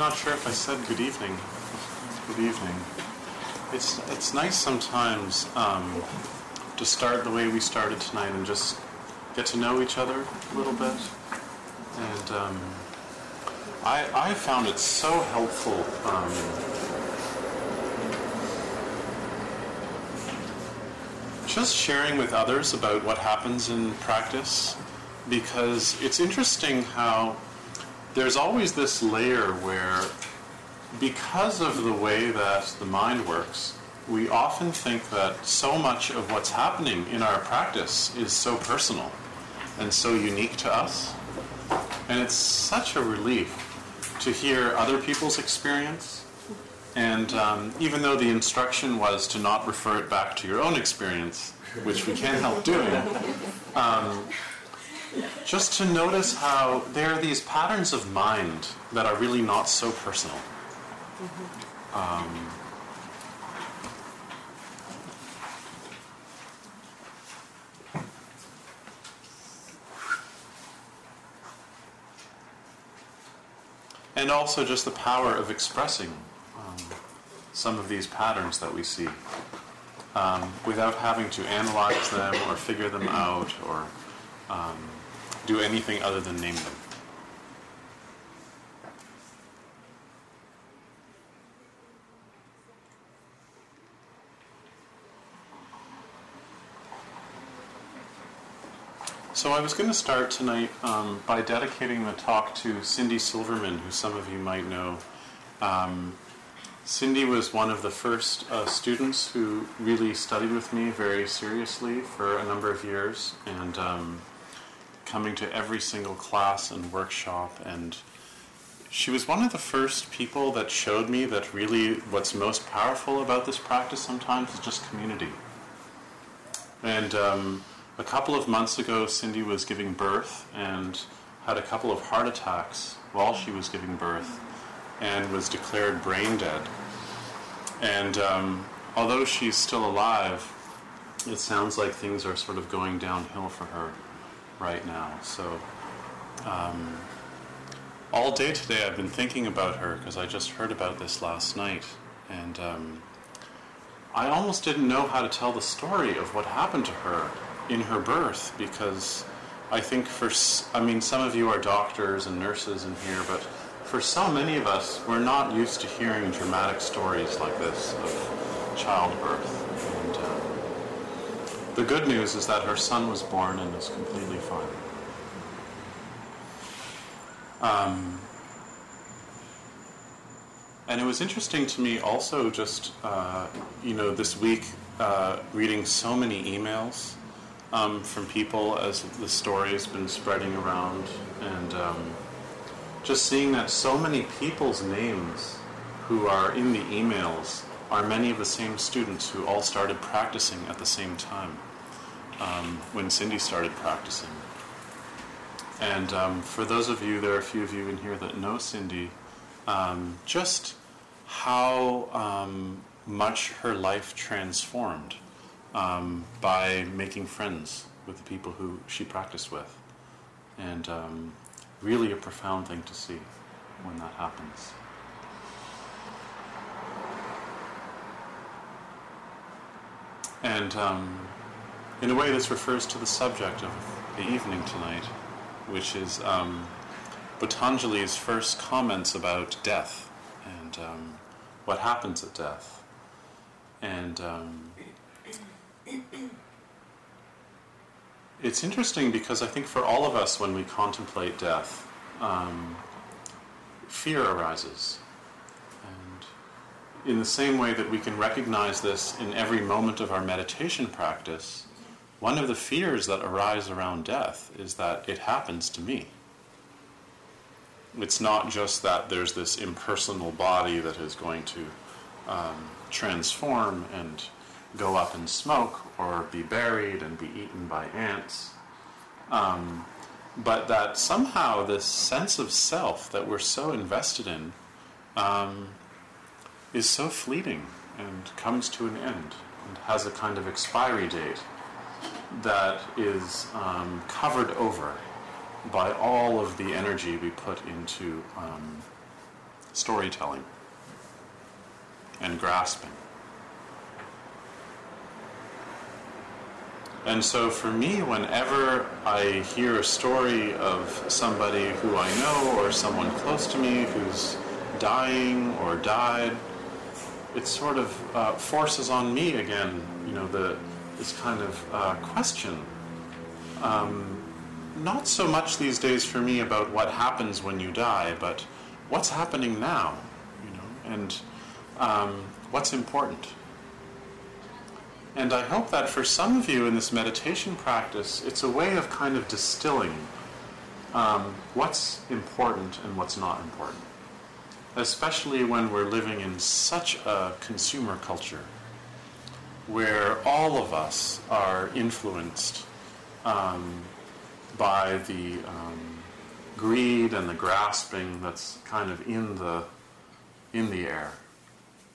Not sure if I said good evening. Good evening. It's it's nice sometimes um, to start the way we started tonight and just get to know each other a little bit. And um, I I found it so helpful. Um, just sharing with others about what happens in practice because it's interesting how there's always this layer where, because of the way that the mind works, we often think that so much of what's happening in our practice is so personal and so unique to us. And it's such a relief to hear other people's experience. And um, even though the instruction was to not refer it back to your own experience, which we can't help doing, um, just to notice how there are these patterns of mind that are really not so personal. Um, and also just the power of expressing um, some of these patterns that we see um, without having to analyze them or figure them out or um, do anything other than name them. So I was going to start tonight um, by dedicating the talk to Cindy Silverman, who some of you might know. Um, Cindy was one of the first uh, students who really studied with me very seriously for a number of years, and um, coming to every single class and workshop. And she was one of the first people that showed me that really what's most powerful about this practice sometimes is just community. And um, a couple of months ago, Cindy was giving birth and had a couple of heart attacks while she was giving birth and was declared brain dead. And um, although she's still alive, it sounds like things are sort of going downhill for her right now. So, um, all day today I've been thinking about her because I just heard about this last night. And um, I almost didn't know how to tell the story of what happened to her in her birth because I think for, I mean, some of you are doctors and nurses in here, but for so many of us, we're not used to hearing dramatic stories like this of childbirth. The good news is that her son was born and is completely fine. Um, and it was interesting to me also just, uh, you know, this week uh, reading so many emails um, from people as the story has been spreading around and um, just seeing that so many people's names who are in the emails are many of the same students who all started practicing at the same time um, when Cindy started practicing. And um, for those of you, there are a few of you in here that know Cindy, um, just how um, much her life transformed um, by making friends with the people who she practiced with. And um, really a profound thing to see when that happens. And um, in a way, this refers to the subject of the evening tonight, which is um, Patanjali's first comments about death and um, what happens at death. And um, it's interesting because I think for all of us, when we contemplate death, um, fear arises. In the same way that we can recognize this in every moment of our meditation practice, one of the fears that arise around death is that it happens to me. It's not just that there's this impersonal body that is going to um, transform and go up in smoke or be buried and be eaten by ants. Um, but that somehow this sense of self that we're so invested in um, is so fleeting and comes to an end and has a kind of expiry date that is um, covered over by all of the energy we put into um, storytelling and grasping. And so for me, whenever I hear a story of somebody who I know or someone close to me who's dying or died, it sort of uh, forces on me again, you know, the, this kind of uh, question. Um, not so much these days for me about what happens when you die, but what's happening now, you know, and um, what's important. And I hope that for some of you in this meditation practice, it's a way of kind of distilling um, what's important and what's not important. Especially when we're living in such a consumer culture where all of us are influenced um, by the um, greed and the grasping that's kind of in the in the air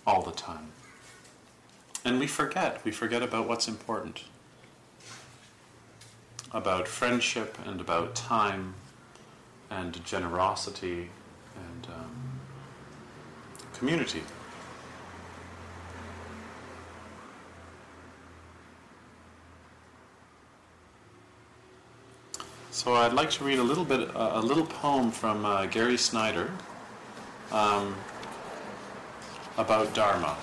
all the time. And we forget, we forget about what's important. About friendship and about time and generosity and um, community. So I'd like to read a little bit, uh, a little poem from uh, Gary Snyder um, about Dharma.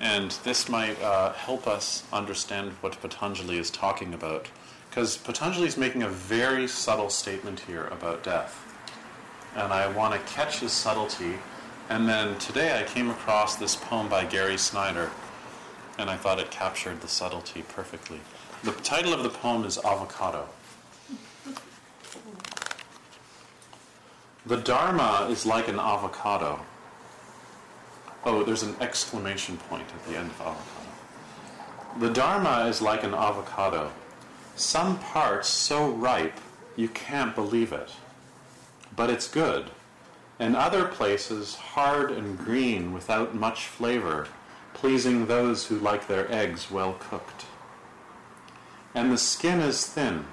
And this might uh, help us understand what Patanjali is talking about. Because Patanjali is making a very subtle statement here about death. And I want to catch his subtlety. And then today I came across this poem by Gary Snyder, and I thought it captured the subtlety perfectly. The title of the poem is Avocado. The Dharma is like an avocado. Oh, there's an exclamation point at the end of avocado. The Dharma is like an avocado. Some parts so ripe you can't believe it. But it's good. And other places hard and green without much flavor, pleasing those who like their eggs well cooked. And the skin is thin.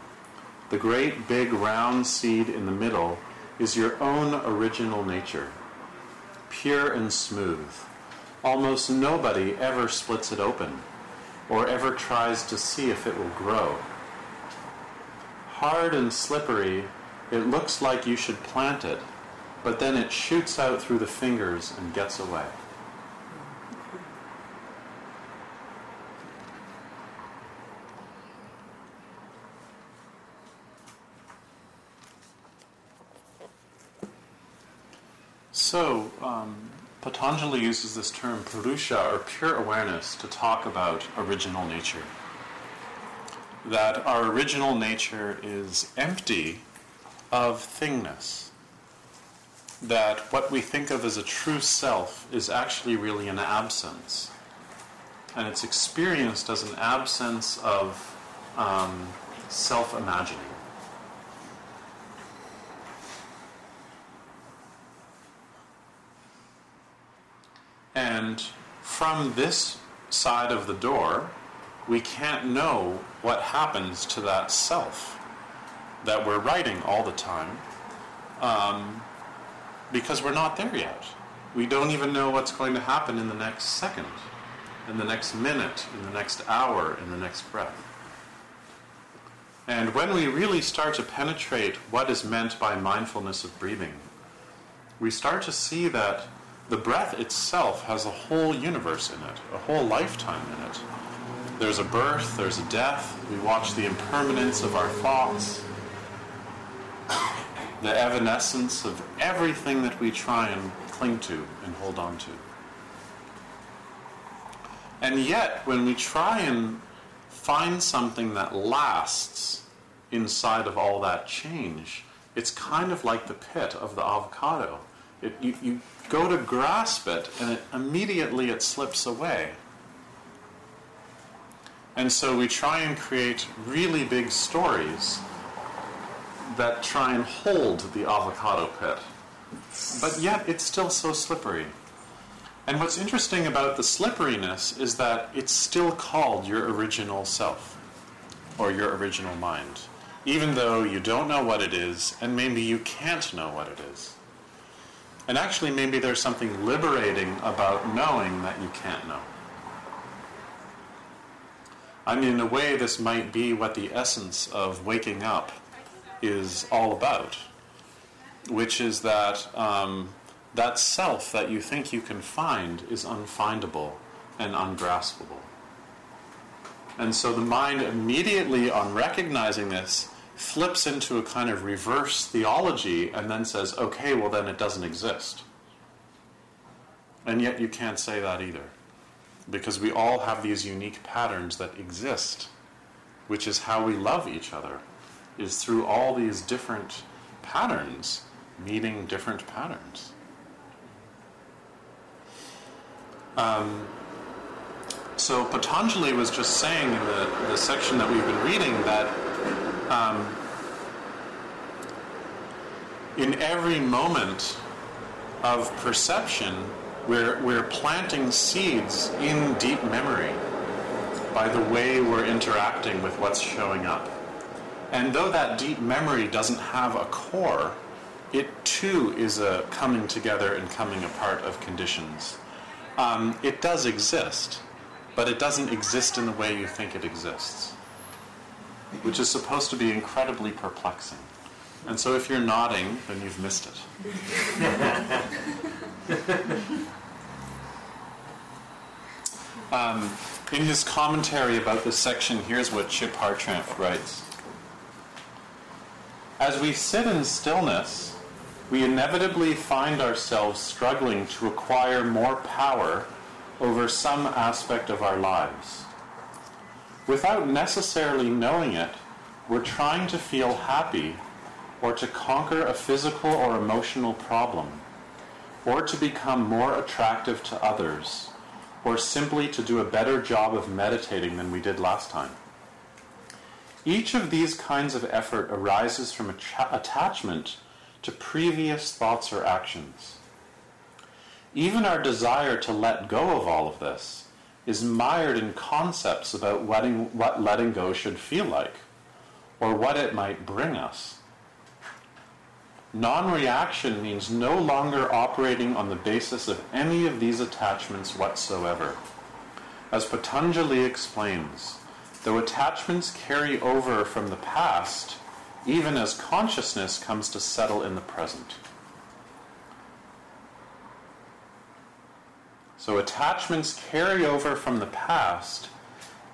The great big round seed in the middle is your own original nature, pure and smooth. Almost nobody ever splits it open or ever tries to see if it will grow. Hard and slippery, it looks like you should plant it, but then it shoots out through the fingers and gets away. So, um, Patanjali uses this term purusha or pure awareness to talk about original nature. That our original nature is empty of thingness. That what we think of as a true self is actually really an absence. And it's experienced as an absence of um, self imagining. And from this side of the door, we can't know what happens to that self that we're writing all the time um, because we're not there yet. We don't even know what's going to happen in the next second, in the next minute, in the next hour, in the next breath. And when we really start to penetrate what is meant by mindfulness of breathing, we start to see that the breath itself has a whole universe in it, a whole lifetime in it. There's a birth, there's a death, we watch the impermanence of our thoughts, the evanescence of everything that we try and cling to and hold on to. And yet, when we try and find something that lasts inside of all that change, it's kind of like the pit of the avocado. It, you, you go to grasp it, and it, immediately it slips away. And so we try and create really big stories that try and hold the avocado pit. But yet it's still so slippery. And what's interesting about the slipperiness is that it's still called your original self or your original mind, even though you don't know what it is and maybe you can't know what it is. And actually, maybe there's something liberating about knowing that you can't know. I mean, in a way, this might be what the essence of waking up is all about, which is that um, that self that you think you can find is unfindable and ungraspable. And so the mind immediately, on recognizing this, flips into a kind of reverse theology and then says, okay, well, then it doesn't exist. And yet you can't say that either. Because we all have these unique patterns that exist, which is how we love each other, is through all these different patterns meeting different patterns. Um, so Patanjali was just saying in the, the section that we've been reading that um, in every moment of perception, we're, we're planting seeds in deep memory by the way we're interacting with what's showing up. And though that deep memory doesn't have a core, it too is a coming together and coming apart of conditions. Um, it does exist, but it doesn't exist in the way you think it exists, which is supposed to be incredibly perplexing. And so if you're nodding, then you've missed it. um, in his commentary about this section, here's what Chip Hartranft writes. As we sit in stillness, we inevitably find ourselves struggling to acquire more power over some aspect of our lives. Without necessarily knowing it, we're trying to feel happy or to conquer a physical or emotional problem, or to become more attractive to others, or simply to do a better job of meditating than we did last time. Each of these kinds of effort arises from attachment to previous thoughts or actions. Even our desire to let go of all of this is mired in concepts about letting, what letting go should feel like or what it might bring us. Non reaction means no longer operating on the basis of any of these attachments whatsoever. As Patanjali explains, though attachments carry over from the past, even as consciousness comes to settle in the present. So attachments carry over from the past,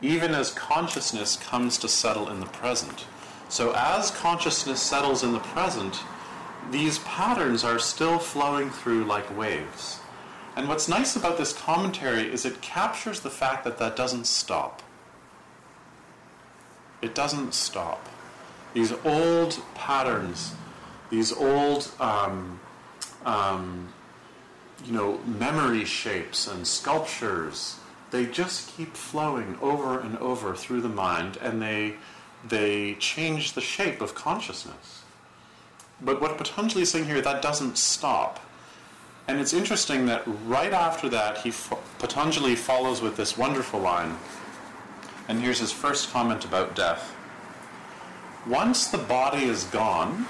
even as consciousness comes to settle in the present. So as consciousness settles in the present, these patterns are still flowing through like waves. And what's nice about this commentary is it captures the fact that that doesn't stop. It doesn't stop. These old patterns, these old, um, um, you know, memory shapes and sculptures, they just keep flowing over and over through the mind, and they they change the shape of consciousness. But what Patanjali is saying here, that doesn't stop. And it's interesting that right after that, he, Patanjali follows with this wonderful line. And here's his first comment about death. Once the body is gone,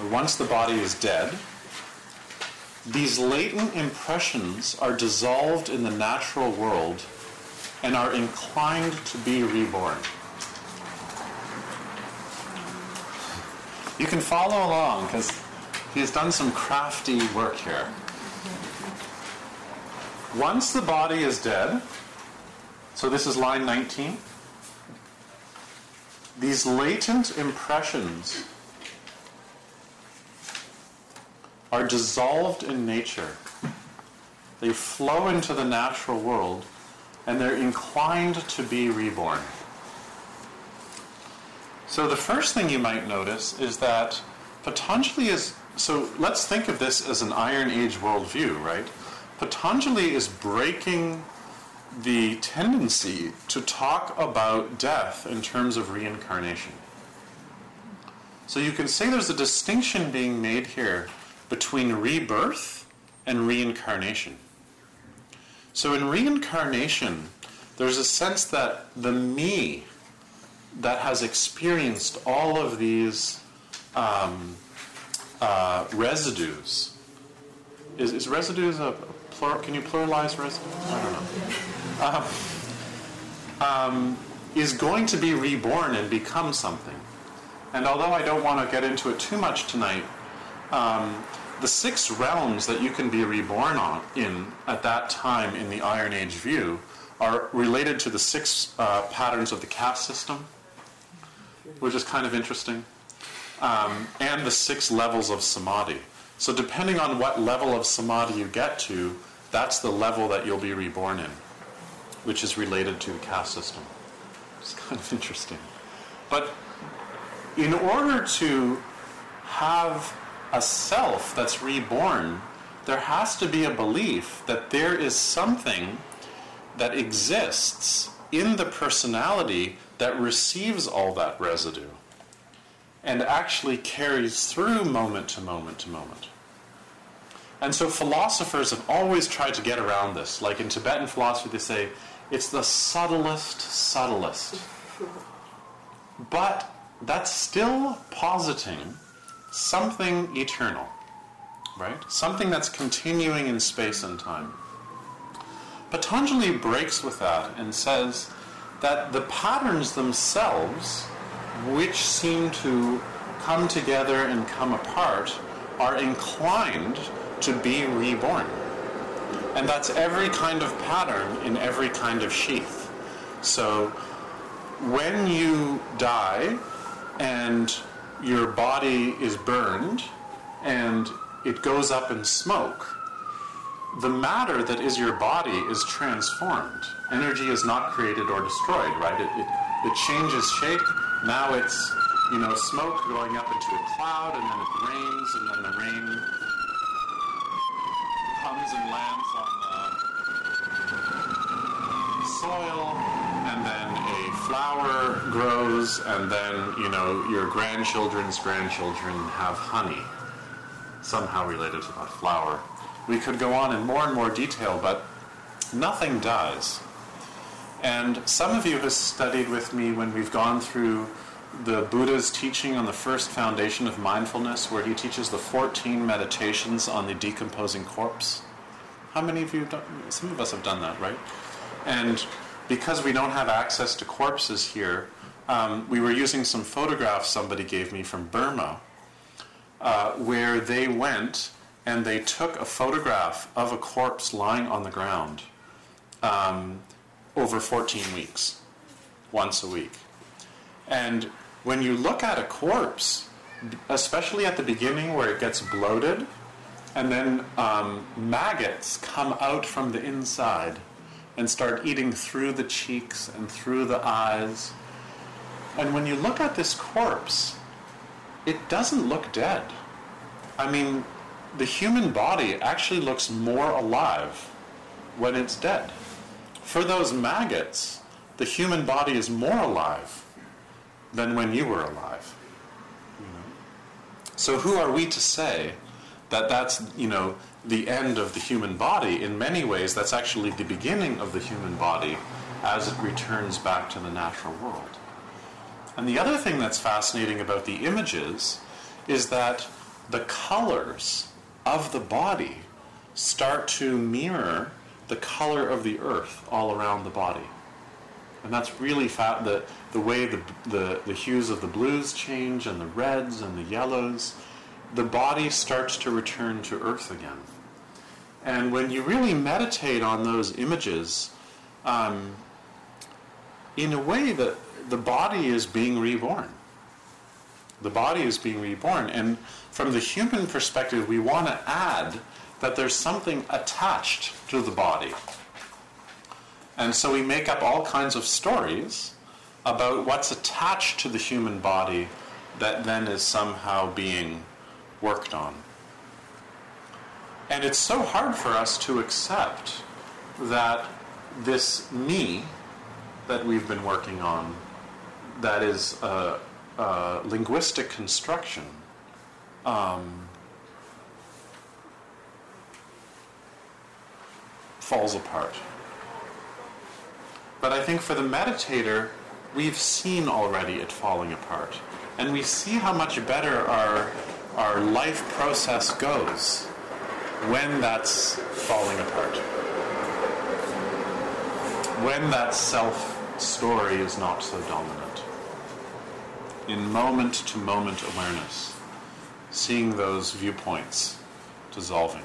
or once the body is dead, these latent impressions are dissolved in the natural world and are inclined to be reborn. You can follow along because he's done some crafty work here. Once the body is dead, so this is line 19, these latent impressions are dissolved in nature. They flow into the natural world and they're inclined to be reborn. So the first thing you might notice is that Patanjali is so let's think of this as an Iron Age worldview, right? Patanjali is breaking the tendency to talk about death in terms of reincarnation. So you can say there's a distinction being made here between rebirth and reincarnation. So in reincarnation, there's a sense that the me that has experienced all of these um, uh, residues is, is residues a Can you pluralize residues? I don't know. Um, um, is going to be reborn and become something. And although I don't want to get into it too much tonight, um, the six realms that you can be reborn on in at that time in the Iron Age view are related to the six uh, patterns of the caste system, which is kind of interesting, um, and the six levels of samadhi. So depending on what level of samadhi you get to, that's the level that you'll be reborn in, which is related to the caste system. It's kind of interesting. But in order to have a self that's reborn, there has to be a belief that there is something that exists in the personality that receives all that residue and actually carries through moment to moment to moment. And so philosophers have always tried to get around this. Like in Tibetan philosophy, they say it's the subtlest, subtlest. But that's still positing something eternal, right? Something that's continuing in space and time. Patanjali breaks with that and says that the patterns themselves, which seem to come together and come apart, are inclined to be reborn. And that's every kind of pattern in every kind of sheath. So when you die and your body is burned and it goes up in smoke, the matter that is your body is transformed. Energy is not created or destroyed, right? It, it, it changes shape. Now it's, you know, smoke going up into a cloud, and then it rains, and then the rain comes and lands on the soil, and then a flower grows, and then, you know, your grandchildren's grandchildren have honey, somehow related to that flower. We could go on in more and more detail, but nothing dies. And some of you have studied with me when we've gone through the Buddha's teaching on the first foundation of mindfulness, where he teaches the 14 meditations on the decomposing corpse. How many of you have done? Some of us have done that, right? And because we don't have access to corpses here, um, we were using some photographs somebody gave me from Burma, uh, where they went and they took a photograph of a corpse lying on the ground um, over 14 weeks, once a week. And when you look at a corpse, especially at the beginning where it gets bloated, and then um, maggots come out from the inside and start eating through the cheeks and through the eyes. And when you look at this corpse, it doesn't look dead. I mean, the human body actually looks more alive when it's dead. For those maggots, the human body is more alive than when you were alive. So who are we to say that that's, you know, the end of the human body? In many ways, that's actually the beginning of the human body as it returns back to the natural world. And the other thing that's fascinating about the images is that the colors of the body start to mirror the color of the earth all around the body. And that's really fa- the, the way the, the, the hues of the blues change and the reds and the yellows. The body starts to return to earth again. And when you really meditate on those images, um, in a way that the body is being reborn. The body is being reborn. And from the human perspective, we want to add that there's something attached to the body. And so we make up all kinds of stories about what's attached to the human body that then is somehow being worked on. And it's so hard for us to accept that this me that we've been working on, that is a, a linguistic construction, um, falls apart. But I think for the meditator, we've seen already it falling apart. And we see how much better our, our life process goes when that's falling apart. When that self story is not so dominant. In moment to moment awareness, seeing those viewpoints dissolving.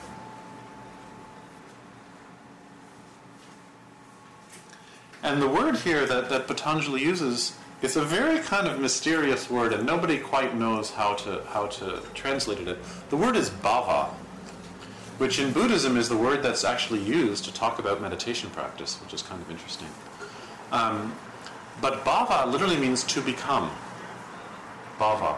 And the word here that, that Patanjali uses is a very kind of mysterious word, and nobody quite knows how to, how to translate it. The word is bhava, which in Buddhism is the word that's actually used to talk about meditation practice, which is kind of interesting. Um, but bhava literally means to become. Bhava.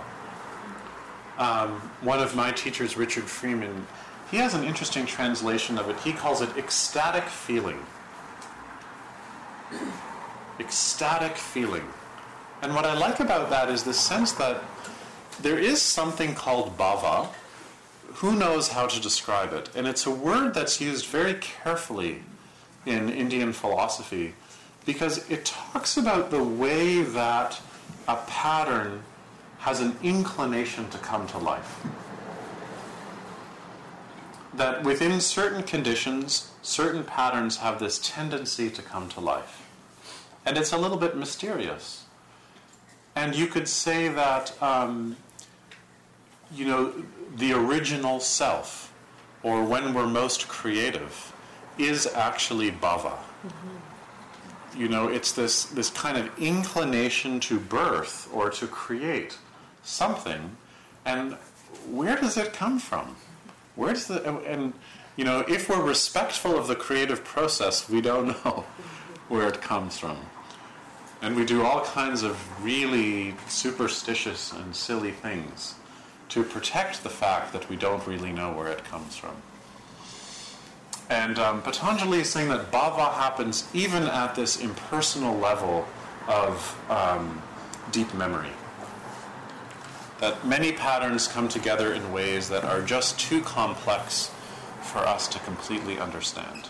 Um, one of my teachers, Richard Freeman, he has an interesting translation of it. He calls it ecstatic feeling ecstatic feeling. And what I like about that is the sense that there is something called bhava. Who knows how to describe it? And it's a word that's used very carefully in Indian philosophy because it talks about the way that a pattern has an inclination to come to life. That within certain conditions, certain patterns have this tendency to come to life. And it's a little bit mysterious. And you could say that, um, you know, the original self, or when we're most creative, is actually bhava. Mm-hmm. You know, it's this, this kind of inclination to birth or to create something. And where does it come from? Where does the, and, you know, if we're respectful of the creative process, we don't know where it comes from. And we do all kinds of really superstitious and silly things to protect the fact that we don't really know where it comes from. And um, Patanjali is saying that bhava happens even at this impersonal level of um, deep memory. That many patterns come together in ways that are just too complex for us to completely understand.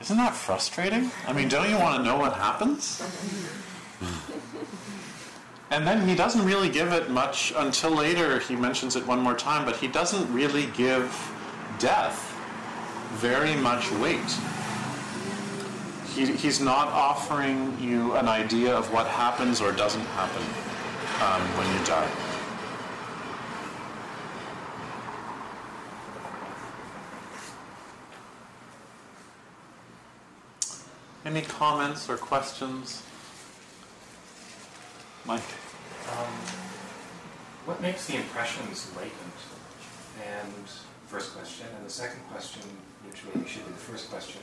Isn't that frustrating? I mean, don't you want to know what happens? And then he doesn't really give it much until later. He mentions it one more time, but he doesn't really give death very much weight. He, he's not offering you an idea of what happens or doesn't happen um, when you die. Any comments or questions? Mike? Um, what makes the impressions latent? And first question. And the second question, which maybe should be the first question,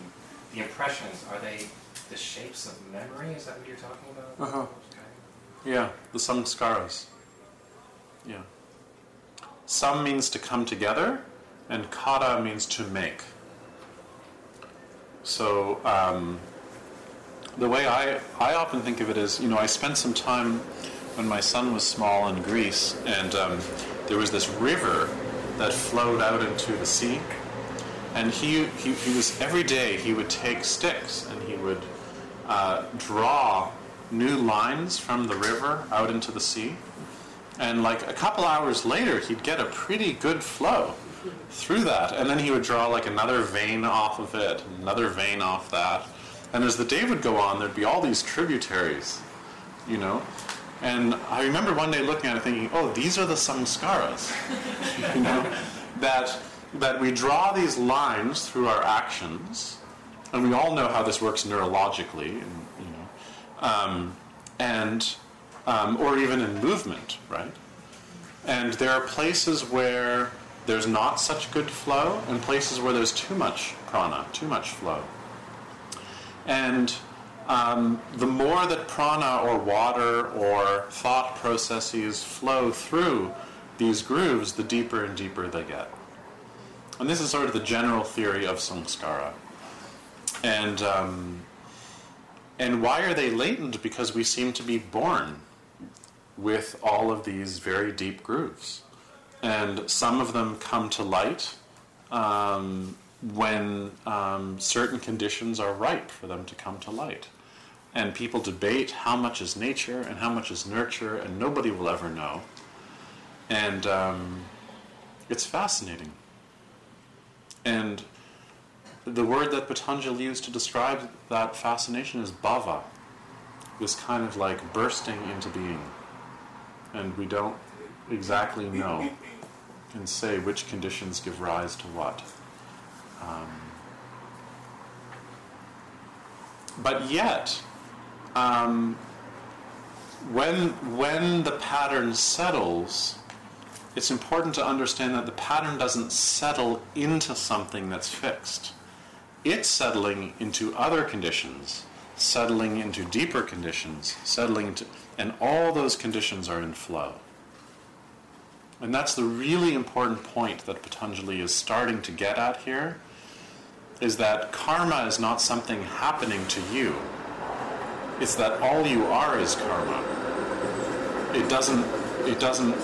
the impressions, are they the shapes of memory? Is that what you're talking about? Uh-huh. Okay. Yeah, the samskaras. Yeah. Sam means to come together, and kara means to make. So, um, the way I, I often think of it is, you know, I spent some time when my son was small in Greece, and um, there was this river that flowed out into the sea. And he, he, he was, every day, he would take sticks and he would uh, draw new lines from the river out into the sea. And like a couple hours later, he'd get a pretty good flow through that. And then he would draw like another vein off of it, another vein off that And as the day would go on, there'd be all these tributaries, you know. And I remember one day looking at it thinking, oh, these are the samskaras, you know, that, that we draw these lines through our actions, and we all know how this works neurologically, and, you know, um, and, um, or even in movement, right? And there are places where there's not such good flow, and places where there's too much prana, too much flow. And um, the more that prana or water or thought processes flow through these grooves, the deeper and deeper they get. And this is sort of the general theory of samskara. And, um, and why are they latent? Because we seem to be born with all of these very deep grooves. And some of them come to light um, when um, certain conditions are ripe for them to come to light. And people debate how much is nature and how much is nurture, and nobody will ever know. And um, it's fascinating. And the word that Patanjali used to describe that fascination is bhava, this kind of like bursting into being. And we don't exactly know and say which conditions give rise to what. Um, but yet, um, when, when the pattern settles, it's important to understand that the pattern doesn't settle into something that's fixed. It's settling into other conditions, settling into deeper conditions, settling into, and all those conditions are in flow. And that's the really important point that Patanjali is starting to get at here is that karma is not something happening to you. It's that all you are is karma. It doesn't it doesn't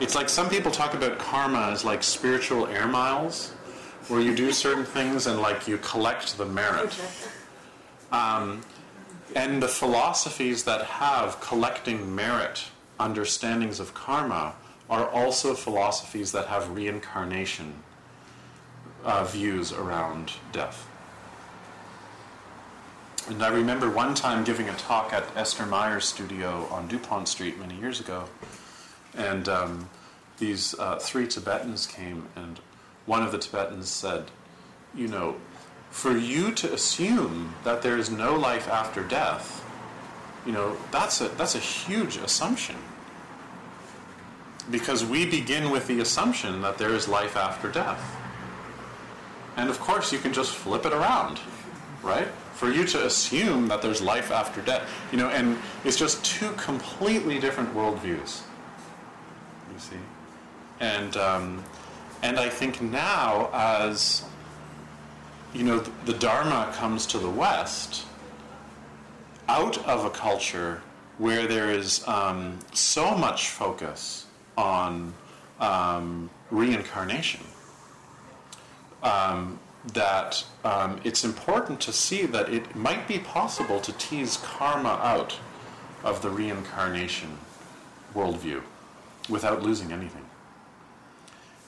it's like some people talk about karma as like spiritual air miles where you do certain things and like you collect the merit. Um, and the philosophies that have collecting merit understandings of karma are also philosophies that have reincarnation uh, views around death. And I remember one time giving a talk at Esther Myers' studio on DuPont Street many years ago, and um, these uh, three Tibetans came, and one of the Tibetans said, You know, for you to assume that there is no life after death, you know, that's a, that's a huge assumption. Because we begin with the assumption that there is life after death. And of course, you can just flip it around, right? For you to assume that there's life after death, you know, and it's just two completely different worldviews. You see, and um, and I think now as you know, the, Dharma comes to the West out of a culture where there is um, so much focus on um, reincarnation um, that um, it's important to see that it might be possible to tease karma out of the reincarnation worldview without losing anything.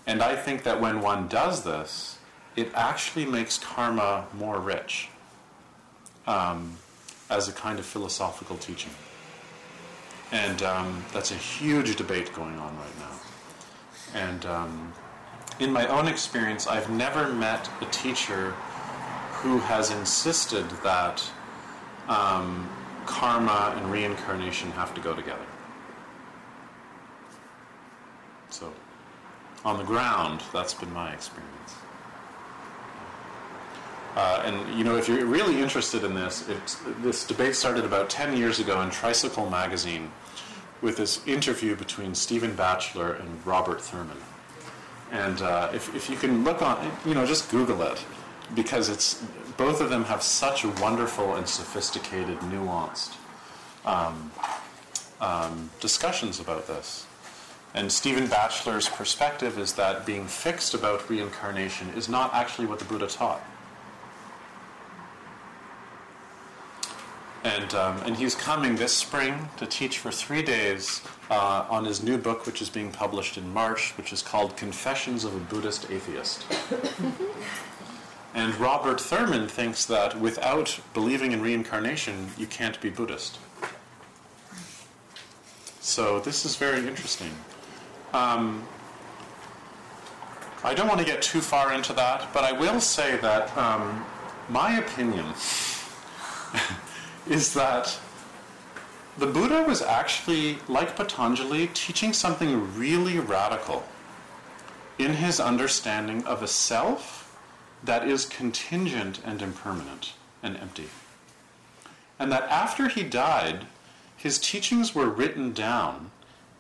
And I think that when one does this, it actually makes karma more rich um, as a kind of philosophical teaching. And um, that's a huge debate going on right now. And um, in my own experience, I've never met a teacher who has insisted that um, karma and reincarnation have to go together. So, on the ground, that's been my experience. Uh, and you know, if you're really interested in this, this debate started about 10 years ago in Tricycle magazine with this interview between Stephen Batchelor and Robert Thurman. And uh, if, if you can look on, you know, just Google it because it's both of them have such wonderful and sophisticated, nuanced um, um, discussions about this. And Stephen Batchelor's perspective is that being fixed about reincarnation is not actually what the Buddha taught. And, um, and he's coming this spring to teach for three days uh, on his new book, which is being published in March, which is called Confessions of a Buddhist Atheist. And Robert Thurman thinks that without believing in reincarnation, you can't be Buddhist. So this is very interesting. Um, I don't want to get too far into that, but I will say that um, my opinion is that the Buddha was actually, like Patanjali, teaching something really radical in his understanding of a self that is contingent and impermanent and empty. And that after he died, his teachings were written down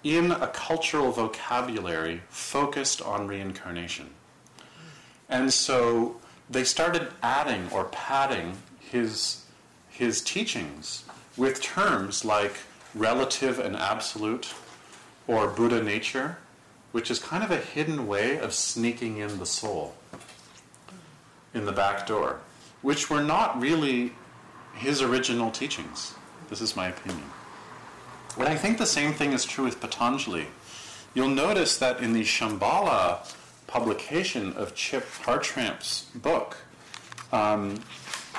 in a cultural vocabulary focused on reincarnation. And so they started adding or padding his, his teachings with terms like relative and absolute or Buddha nature, which is kind of a hidden way of sneaking in the soul in the back door, which were not really his original teachings. This is my opinion. And I think the same thing is true with Patanjali. You'll notice that in the Shambhala publication of Chip Hartranft's book, um,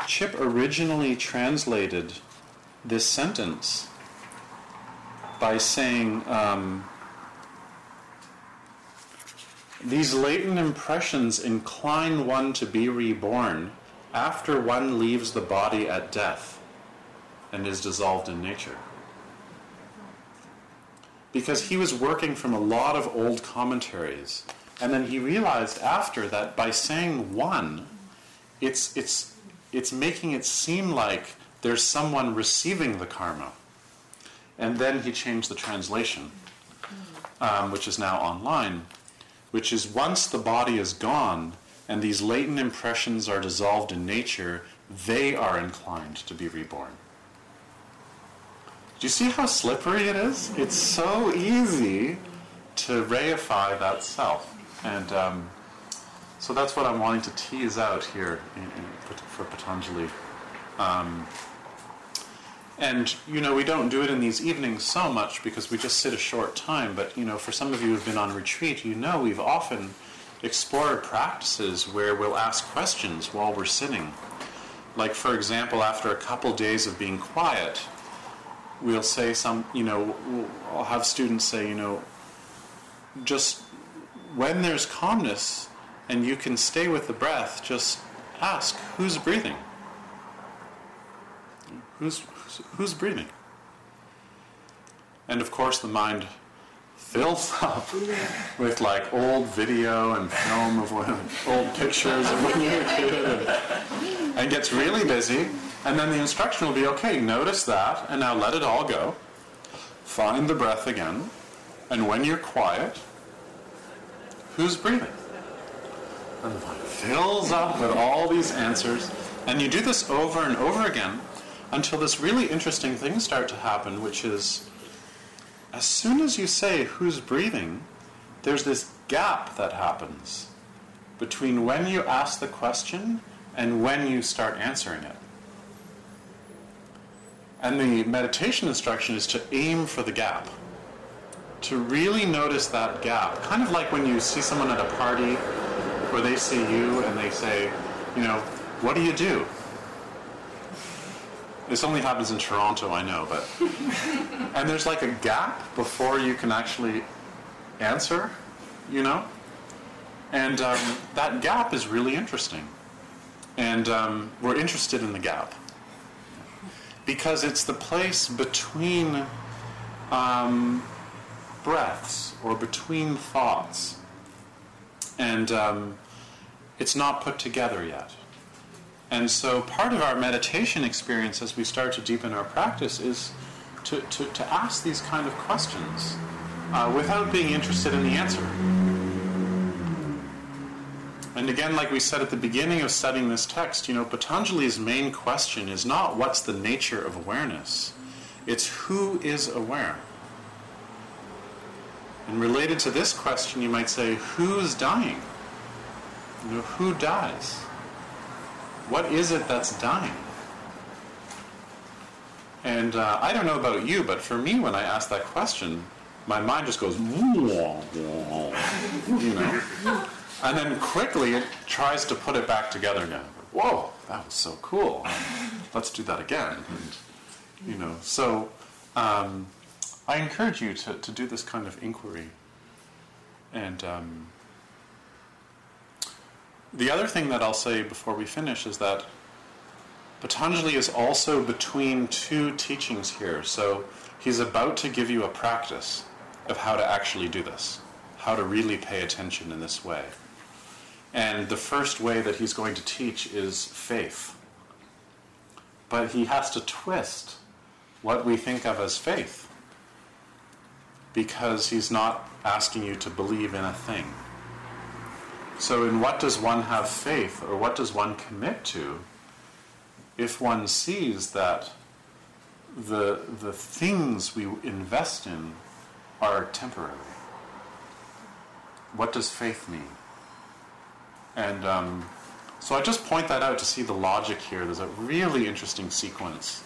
Chip originally translated this sentence by saying, um, These latent impressions incline one to be reborn after one leaves the body at death and is dissolved in nature. Because he was working from a lot of old commentaries. And then he realized after that by saying one, it's, it's, it's making it seem like there's someone receiving the karma. And then he changed the translation, um, which is now online, which is once the body is gone and these latent impressions are dissolved in nature, they are inclined to be reborn. Do you see how slippery it is? It's so easy to reify that self. And um, so that's what I'm wanting to tease out here in, in, for Patanjali. Um, and you know, we don't do it in these evenings so much because we just sit a short time. But you know, for some of you who've been on retreat, you know we've often explored practices where we'll ask questions while we're sitting. Like, for example, after a couple days of being quiet, we'll say some, you know, I'll have students say, you know, just when there's calmness and you can stay with the breath, just ask, who's breathing? Who's, who's breathing? And of course, the mind fills up with like old video and film of when, old pictures of when you were a kid and, and gets really busy. And then the instruction will be okay, notice that, and now let it all go. Find the breath again. And when you're quiet, who's breathing? Fills up with all these answers. And you do this over and over again until this really interesting thing start to happen, which is as soon as you say who's breathing, there's this gap that happens between when you ask the question and when you start answering it. And the meditation instruction is to aim for the gap. To really notice that gap. Kind of like when you see someone at a party where they see you and they say, you know, what do you do? This only happens in Toronto, I know, but. and there's like a gap before you can actually answer, you know? And um, that gap is really interesting. And um, we're interested in the gap. Because it's the place between um, breaths or between thoughts. And um, it's not put together yet. And so part of our meditation experience as we start to deepen our practice is to, to, to ask these kind of questions uh, without being interested in the answer. And again, like we said at the beginning of studying this text, you know, Patanjali's main question is not what's the nature of awareness, it's who is aware. And related to this question, you might say, who's dying? You know, who dies? What is it that's dying? And uh, I don't know about you, but for me, when I ask that question, my mind just goes, you know. and then quickly it tries to put it back together again. Whoa, that was so cool. Let's do that again. And, you know, so um, I encourage you to, to do this kind of inquiry. And um, the other thing that I'll say before we finish is that Patanjali is also between two teachings here. So he's about to give you a practice of how to actually do this, how to really pay attention in this way. And the first way that he's going to teach is faith. But he has to twist what we think of as faith because he's not asking you to believe in a thing. So, in what does one have faith, or what does one commit to, if one sees that the, the things we invest in are temporary? What does faith mean? And um, so I just point that out to see the logic here. There's a really interesting sequence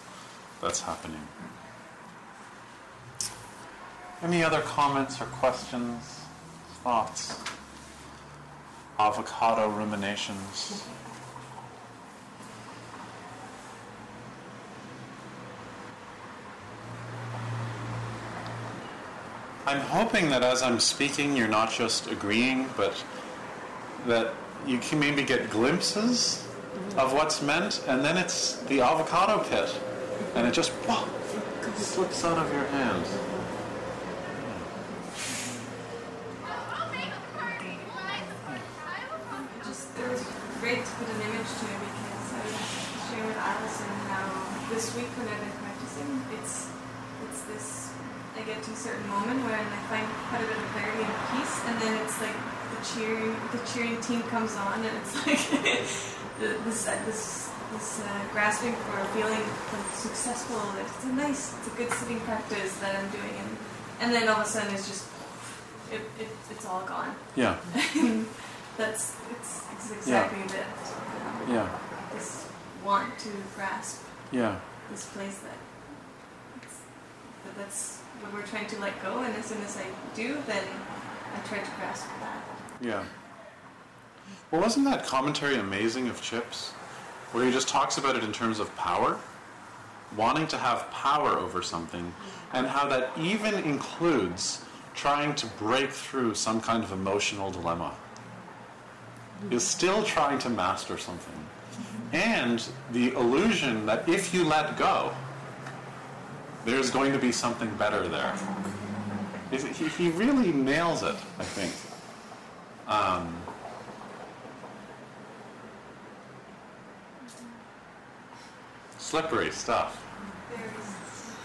that's happening. Any other comments or questions, thoughts? Avocado ruminations? I'm hoping that as I'm speaking, you're not just agreeing, but that you can maybe get glimpses of what's meant, and then it's the avocado pit, and it just whoa, slips out of your hand. Comes on, and it's like this uh, this this uh, grasping for a feeling like successful. It's a nice, it's a good sitting practice that I'm doing, and and then all of a sudden it's just it, it it's all gone. Yeah, That's it's, it's exactly that. Um, yeah, This want to grasp yeah, this place that, it's, that that's what we're trying to let go, and as soon as I do, then I try to grasp that. yeah. Well, wasn't that commentary amazing of Chips? Where he just talks about it in terms of power, wanting to have power over something, and how that even includes trying to break through some kind of emotional dilemma. Is still trying to master something. And the illusion that if you let go, there's going to be something better there. He, really nails it, I think. Um, slippery stuff. There's,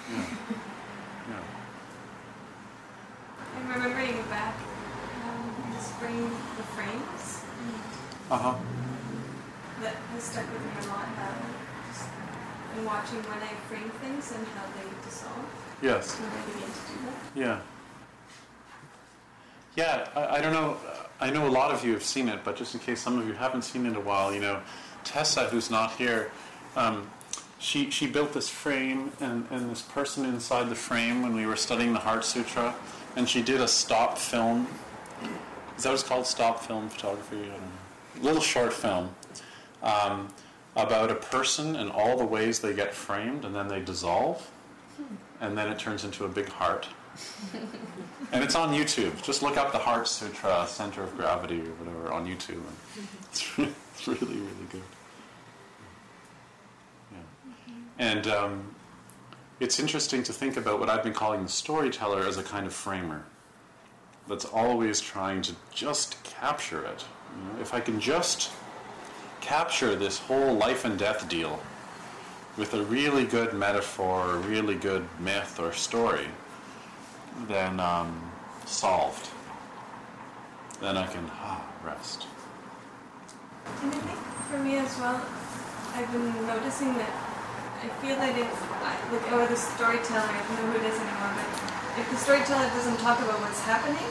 Yeah. Yeah. I'm remembering back um, in the spring, the frames Uh huh. that has stuck with me a lot. How just in watching when I frame things and how they dissolve Yes. when I begin to do that. Yeah. Yeah, I, I don't know. I know a lot of you have seen it, but just in case some of you haven't seen it in a while, you know, Tessa, who's not here, um, she, she built this frame and, and this person inside the frame when we were studying the Heart Sutra, and she did a stop film. Is that what it's called? Stop film photography? I don't know. Little short film um, about a person and all the ways they get framed, and then they dissolve, and then it turns into a big heart. And it's on YouTube. Just look up the Heart Sutra, Center of Gravity, or whatever, on YouTube. And it's really, really good. Yeah. And um, it's interesting to think about what I've been calling the storyteller as a kind of framer that's always trying to just capture it. You know, if I can just capture this whole life and death deal with a really good metaphor, a really good myth or story, then um, solved. Then I can ah, rest. And I think for me as well, I've been noticing that I feel that if, like, or the storyteller, I don't know who it is anymore, but if the storyteller doesn't talk about what's happening,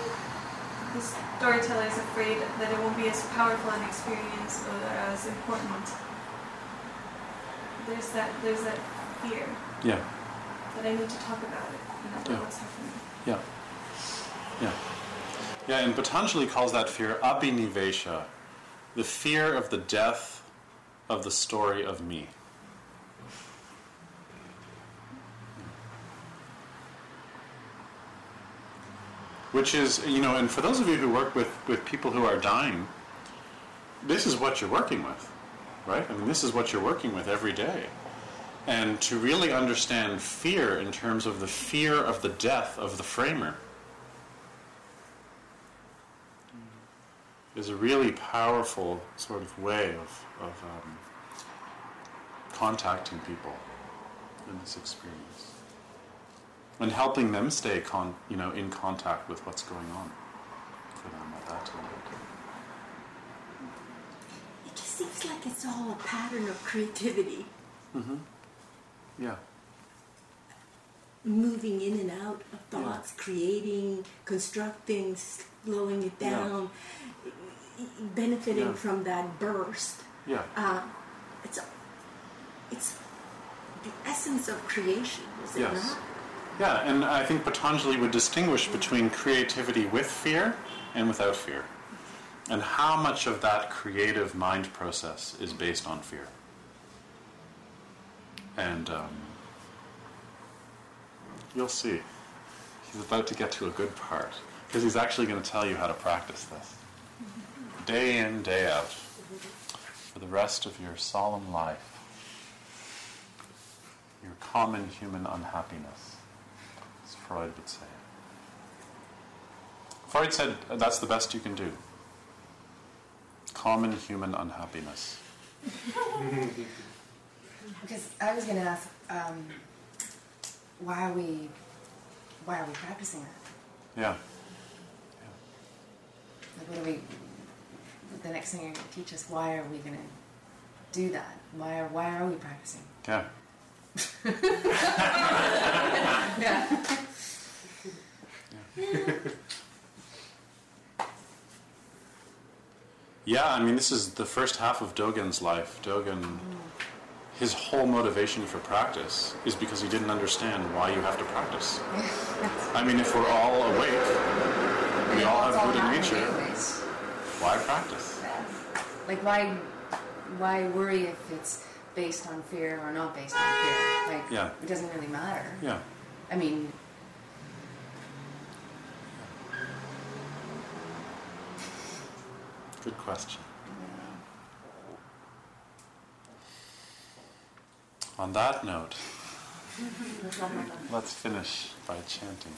the storyteller is afraid that it won't be as powerful an experience or as important. There's that, there's that fear Yeah, that I need to talk about it, and about Yeah. what's happening. yeah, yeah. Yeah, and Patanjali calls that fear abhinivesha, the fear of the death of the story of me. Which is, you know, and for those of you who work with, with people who are dying, this is what you're working with, right? I mean, this is what you're working with every day. And to really understand fear in terms of the fear of the death of the framer is a really powerful sort of way of, of um, contacting people in this experience and helping them stay con- you know, in contact with what's going on for them at that time. It just seems like it's all a pattern of creativity, Mm-hmm. Yeah. moving in and out of thoughts, creating, constructing, slowing it Yeah. down, benefiting Yeah. from that burst. Yeah. Uh, it's it's the essence of creation, is it Yes. not? Yeah, and I think Patanjali would distinguish between creativity with fear and without fear. And how much of that creative mind process is based on fear. And um, you'll see. He's about to get to a good part. Because he's actually going to tell you how to practice this. Day in, day out. For the rest of your solemn life. Your common human unhappiness Freud would say. Freud said uh, that's the best you can do. Common human unhappiness. Because I was going to ask, um, why are we, why are we practicing that? Yeah. Like, what are we? The next thing you're going to teach us, why are we going to do that? Why are why are we practicing? Yeah. Yeah. Yeah, I mean, this is the first half of Dogen's life. Dogen, his whole motivation for practice is because he didn't understand why you have to practice. I mean, if we're all awake, we all have Buddha nature, why practice? Like why, why worry if it's based on fear or not based on fear? Like Yeah. it doesn't really matter. Yeah. I mean, Good question. On that note, let's finish by chanting.